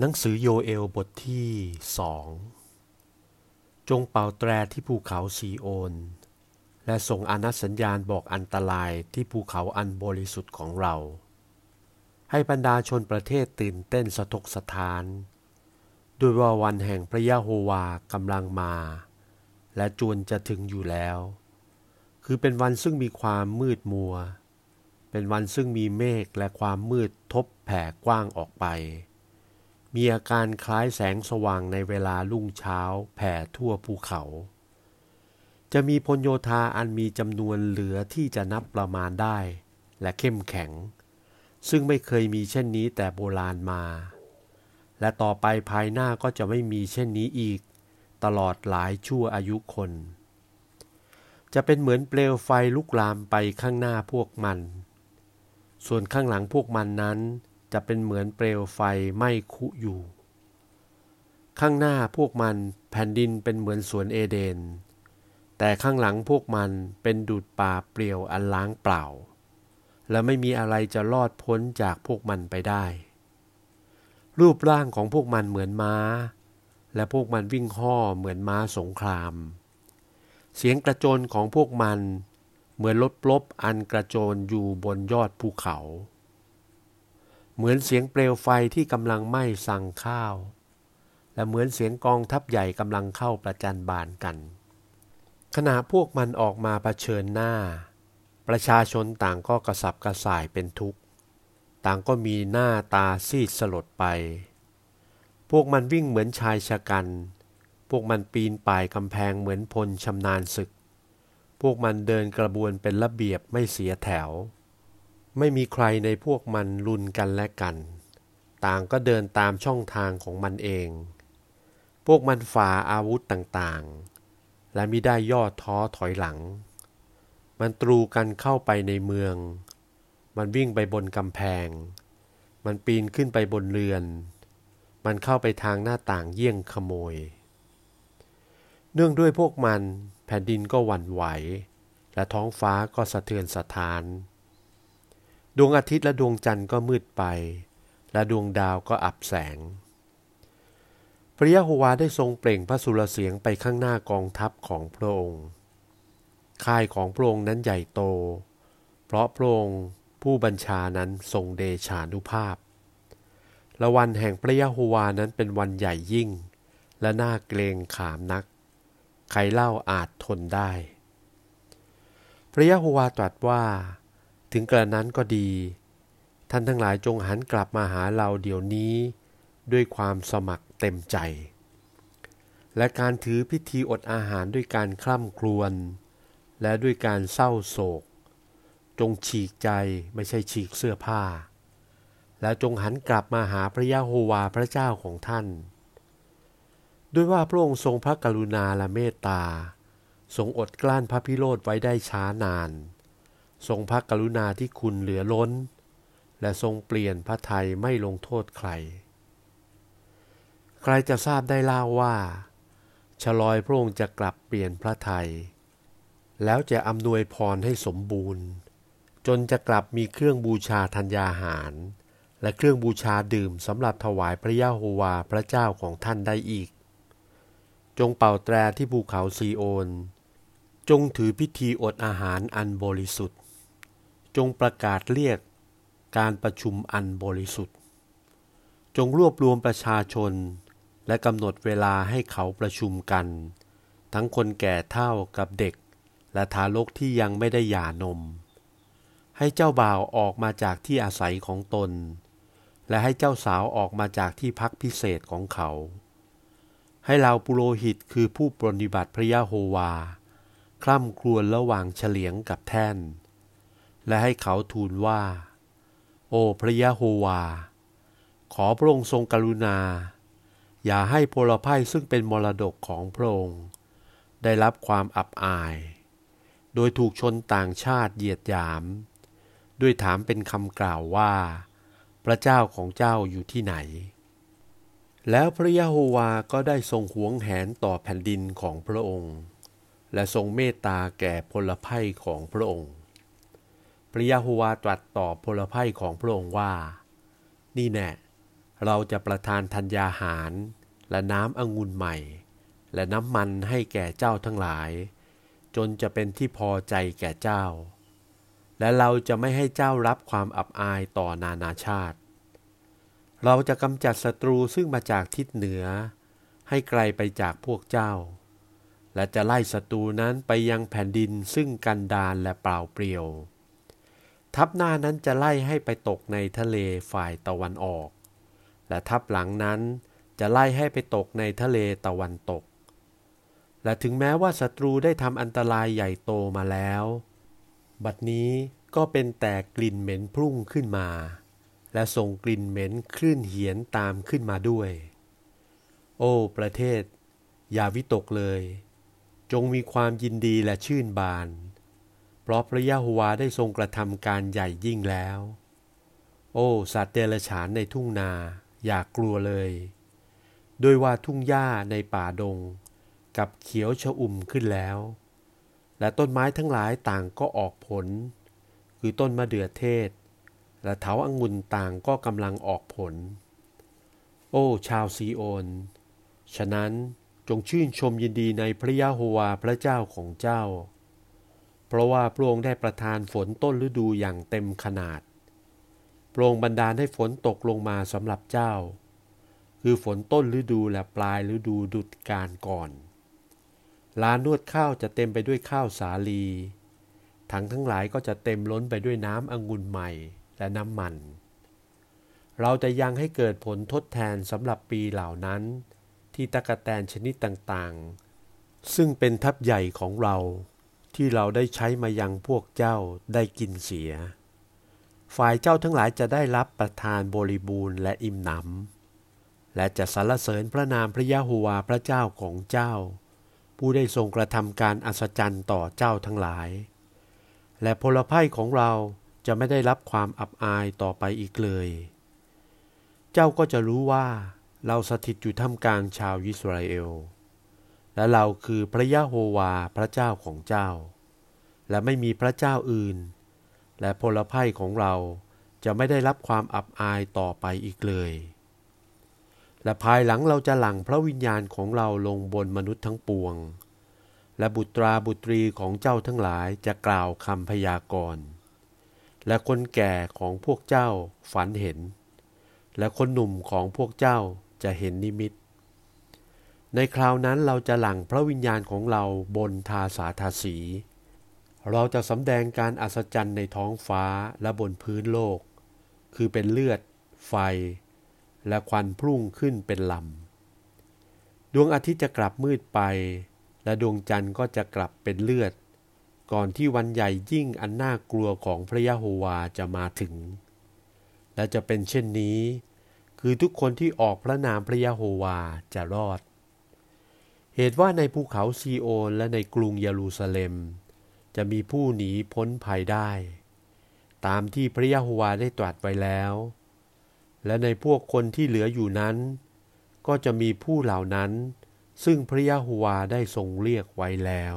หนังสือโยเอลบทที่สองจงเป่าแตรที่ภูเขาซีโอน และส่งอนัสัญญาณบอกอันตรายที่ภูเขาอันบริสุทธิ์ของเรา ให้บรรดาชนประเทศตื่นเต้นสะทกสะท้าน ด้วยว่าวันแห่งพระยะโฮวากำลังมา และจวนจะถึงอยู่แล้ว คือเป็นวันซึ่งมีความมืดมัว เป็นวันซึ่งมีเมฆและความมืดทบแผ่กว้างออกไป มีอาการคล้ายแสงสว่างในเวลาลุ่งเช้าแผ่ทั่วภูเขา จะมีพลโยธาอันมีจำนวนเหลือที่จะนับประมาณได้ และเข้มแข็ง ซึ่งไม่เคยมีเช่นนี้แต่โบราณมา และต่อไปภายหน้าก็จะไม่มีเช่นนี้อีก ตลอดหลายชั่วอายุคน จะเป็นเหมือนเปลวไฟลุกลามไปข้างหน้าพวกมัน ส่วนข้างหลังพวกมันนั้น จะเป็นเหมือนเปลวไฟไหม้คุอยู่ ข้างหน้าพวกมันแผ่นดินเป็นเหมือนสวนเอเดน แต่ข้างหลังพวกมันเป็นดูดป่าเปลี่ยวอันล้างเปล่า และไม่มีอะไรจะรอดพ้นจากพวกมันไปได้ รูปร่างของพวกมันเหมือนม้า และพวกมันวิ่งห่อเหมือนม้าสงคราม เสียงกระโจนของพวกมันเหมือนรถปลบอันกระโจนอยู่บนยอดภูเขา เหมือนเสียงเปลวไฟที่กำลังไหม้สั่งข้าว และเหมือนเสียงกองทัพใหญ่กำลังเข้าประจันบานกัน ขณะพวกมันออกมาเผชิญหน้า ประชาชนต่างก็กระสับกระส่ายเป็นทุกข์ ต่างก็มีหน้าตาซีดสลดไป พวกมันวิ่งเหมือนชายชะกัน พวกมันปีนป่ายกำแพงเหมือนพลชำนาญศึก พวกมันเดินกระบวนเป็นระเบียบไม่เสียแถว ไม่มีใครในพวกมันรุนกันและกัน ต่างก็เดินตามช่องทางของมันเอง พวกมันฝ่าอาวุธต่างๆ และมิได้ย่อท้อถอยหลัง มันตรูกันเข้าไปในเมือง มันวิ่งไปบนกำแพง มันปีนขึ้นไปบนเรือน มันเข้าไปทางหน้าต่างเยี่ยงขโมย เนื่องด้วยพวกมันแผ่นดินก็หวั่นไหว และท้องฟ้าก็สะเทือนสะท้าน ดวงอาทิตย์และดวงจันทร์ก็มืดไป และดวงดาวก็อับแสง พระยะโฮวาได้ทรงเปล่งพระสุรเสียงไปข้างหน้ากองทัพของพระองค์ ค่ายของพระองค์นั้นใหญ่โต เพราะพระองค์ผู้บัญชานั้นทรงเดชานุภาพ และวันแห่งพระยะโฮวานั้นเป็นวันใหญ่ยิ่ง และน่าเกรงขามนัก ใครเล่าอาจทนได้ พระยะโฮวาตรัสว่า ถึงกระนั้นก็ดี ท่านทั้งหลายจงหันกลับมาหาเราเดี๋ยวนี้ ด้วยความสมัครเต็มใจ และการถือพิธีอดอาหารด้วยการคล่ำครวญและด้วยการเศร้าโศก จงฉีกใจไม่ใช่ฉีกเสื้อผ้า และจงหันกลับมาหาพระยะโฮวาพระเจ้าของท่าน ด้วยว่าพระองค์ทรงพระกรุณาและเมตตา ทรงอดกลั้นพระพิโรธไว้ได้ช้านาน ทรงพระกรุณาที่คุณเหลือล้น และทรงเปลี่ยนพระทัยไม่ลงโทษใคร ใครจะทราบได้เล่าว่าชลอยพระองค์จะกลับเปลี่ยนพระทัยแล้วจะอำนวยพรให้สมบูรณ์ จนจะกลับมีเครื่องบูชาธัญญาหาร และเครื่องบูชาดื่มสำหรับถวายพระยาโฮวาพระเจ้าของท่านได้อีก จงเป่าแตรที่ภูเขาซีโอน จงถือพิธีอดอาหารอันบริสุทธิ์ จงประกาศเรียกการประชุมอันบริสุทธิ์ จงรวบรวมประชาชน และกำหนดเวลาให้เขาประชุมกัน ทั้งคนแก่เท่ากับเด็ก และทารกที่ยังไม่ได้หย่านม ให้เจ้าบ่าวออกมาจากที่อาศัยของตน และให้เจ้าสาวออกมาจากที่พักพิเศษของเขา ให้เราปุโรหิตคือผู้ปรนิบัติพระยะโฮวา คล่ำครวญระหว่างเฉลียงกับแท่น และให้เขาทูลว่า โอ้พระยะโฮวา ขอพระองค์ทรงกรุณา อย่าให้พลภัยซึ่งเป็นมรดกของพระองค์ ได้รับความอับอาย โดยถูกชนต่างชาติเหยียดหยาม ด้วยถามเป็นคำกล่าวว่า พระเจ้าของเจ้าอยู่ที่ไหน แล้วพระยะโฮวาก็ได้ทรงหวงแหนต่อแผ่นดินของพระองค์ และทรงเมตตาแก่พลภัยของพระองค์ พระยาโฮวาตรัสตอบพลภัยของพระองค์ว่า นี่แน่เราจะประทานธัญญาหาร และน้ำองุ่นใหม่ และน้ำมันให้แก่เจ้าทั้งหลาย จนจะเป็นที่พอใจแก่เจ้า และเราจะไม่ให้เจ้ารับความอับอายต่อนานาชาติ เราจะกำจัดศัตรูซึ่งมาจากทิศเหนือ ให้ไกลไปจากพวกเจ้า และจะไล่ศัตรูนั้นไปยังแผ่นดินซึ่งกันดารและเปล่าเปลี่ยว ทัพหน้านั้นจะไล่ให้ไปตกในทะเลฝ่ายตะวันออก และทัพหลังนั้นจะไล่ให้ไปตกในทะเลตะวันตก และถึงแม้ว่าศัตรูได้ทำอันตรายใหญ่โตมาแล้ว บัดนี้ก็เป็นแต่กลิ่นเหม็นพุ่งขึ้นมา และส่งกลิ่นเหม็นคลื่นเหียนตามขึ้นมาด้วย โอ้ ประเทศ อย่าวิตกเลย จงมีความยินดีและชื่นบาน เพราะพระยะโฮวาได้ทรงกระทำการใหญ่ยิ่งแล้ว โอ้ สัตว์เดรัจฉานในทุ่งนา อย่ากกลัวเลยโดยว่าทุ่งหญ้าในป่าดง กับเขียวชอุ่มขึ้นแล้ว และต้นไม้ทั้งหลายต่างก็ออกผล คือต้นมะเดื่อเทศ และเถาอังุนต่างก็กำลังออกผล โอ้ ชาวซีโอน ฉะนั้นจงชื่นชมยินดีในพระยะโฮวาพระเจ้าของเจ้า เพราะว่าพระองค์ได้ประทานฝนต้นฤดูอย่างเต็มขนาด พระองค์บันดาลให้ฝนตกลงมาสำหรับเจ้า คือฝนต้นฤดูและปลายฤดูดุดการก่อน ลานนวดข้าวจะเต็มไปด้วยข้าวสาลี ถังทั้งหลายก็จะเต็มล้นไปด้วยน้ำองุ่นใหม่และน้ำมัน เราจะยังให้เกิดผลทดแทนสำหรับปีเหล่านั้น ที่ตะกะแตนชนิดต่างๆ ซึ่งเป็นทัพใหญ่ของเรา ที่เราได้ใช้มายังพวกเจ้าได้กินเสีย ฝ่ายเจ้าทั้งหลายจะได้รับประทานบริบูรณ์และอิ่มหนำ และจะสรรเสริญพระนามพระยะโฮวาพระเจ้าของเจ้า ผู้ได้ทรงกระทำการอัศจรรย์ต่อเจ้าทั้งหลาย และพลภัยของเราจะไม่ได้รับความอับอายต่อไปอีกเลย เจ้าก็จะรู้ว่าเราสถิตอยู่ท่ามกลางชาวยิสราเอล และเราคือพระยะโฮวาพระเจ้าของเจ้า และไม่มีพระเจ้าอื่น และพลภัยของเราจะไม่ได้รับความอับอายต่อไปอีกเลย และภายหลังเราจะหลั่งพระวิญญาณของเราลงบนมนุษย์ทั้งปวง และบุตราบุตรีของเจ้าทั้งหลายจะกล่าวคำพยากรณ์ และคนแก่ของพวกเจ้าฝันเห็น และคนหนุ่มของพวกเจ้าจะเห็นนิมิต ในคราวนั้นเราจะหลั่งพระวิญญาณของเราบนทาสาทาสี เราจะสำแดงการอัศจรรย์ในท้องฟ้าและบนพื้นโลก คือเป็นเลือด ไฟ และควันพุ่งขึ้นเป็นลำ ดวงอาทิตย์จะกลับมืดไป และดวงจันทร์ก็จะกลับเป็นเลือด ก่อนที่วันใหญ่ยิ่งอันน่ากลัวของพระยะโฮวาจะมาถึง และจะเป็นเช่นนี้ คือทุกคนที่ออกพระนามพระยะโฮวาจะรอด เหตุว่าในภูเขาซีโอนและในกรุงเยรูซาเล็ม จะมีผู้หนีพ้นภัยได้ ตามที่พระยะโฮวาได้ตรัสไว้แล้ว และในพวกคนที่เหลืออยู่นั้น ก็จะมีผู้เหล่านั้น ซึ่งพระยะโฮวาได้ทรงเรียกไว้แล้ว